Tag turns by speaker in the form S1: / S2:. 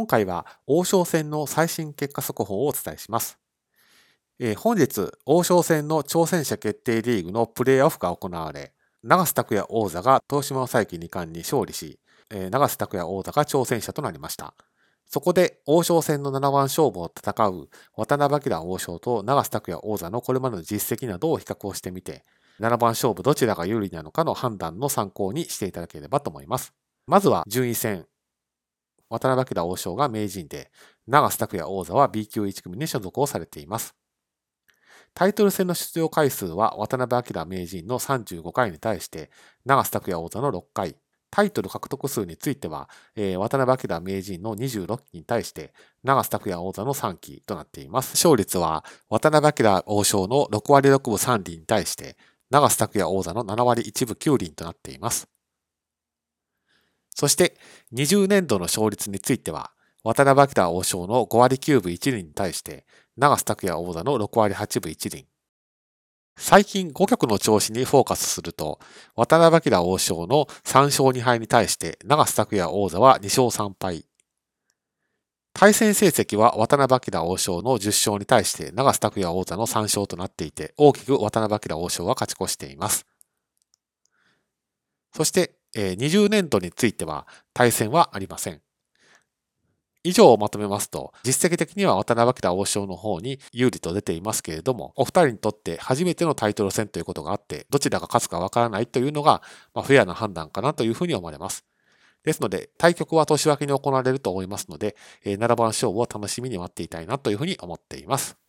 S1: 今回は王将戦の最新結果速報をお伝えします。えー、本日、王将戦の挑戦者決定リーグのプレーオフが行われ、長瀬拓也王座が東島佐伯二冠に勝利し、えー、長瀬拓也王座が挑戦者となりました。そこで王将戦の7番勝負を戦う渡辺明王将と長瀬拓也王座のこれまでの実績などを比較をしてみて、7番勝負どちらが有利なのかの判断の参考にしていただければと思います。まずは順位戦、渡辺明王将が名人で、長瀬拓也王座は B 級1組に所属をされています。タイトル戦の出場回数は渡辺明名人の35回に対して、長瀬拓也王座の6回、タイトル獲得数については、えー、渡辺明名人の26期に対して、長瀬拓也王座の3期となっています。勝率は、渡辺明王将の6割6分3厘に対して、長瀬拓也王座の7割1分9厘となっています。そして、20年度の勝率については、渡辺明王将の5割9分1厘に対して、長瀬拓也王座の6割8分1厘。最近5局の調子にフォーカスすると、渡辺明王将の3勝2敗に対して、長瀬拓也王座は2勝3敗。対戦成績は渡辺明王将の10勝に対して、長瀬拓也王座の3勝となっていて、大きく渡辺明王将は勝ち越しています。そして、20年度については対戦はありません。以上をまとめますと、実績的には渡辺明王将の方に有利と出ていますけれども、お二人にとって初めてのタイトル戦ということがあって、どちらが勝つかわからないというのが、まあ、フェアな判断かなというふうに思われます。ですので、対局は年明けに行われると思いますので、7番勝負を楽しみに待っていたいなというふうに思っています。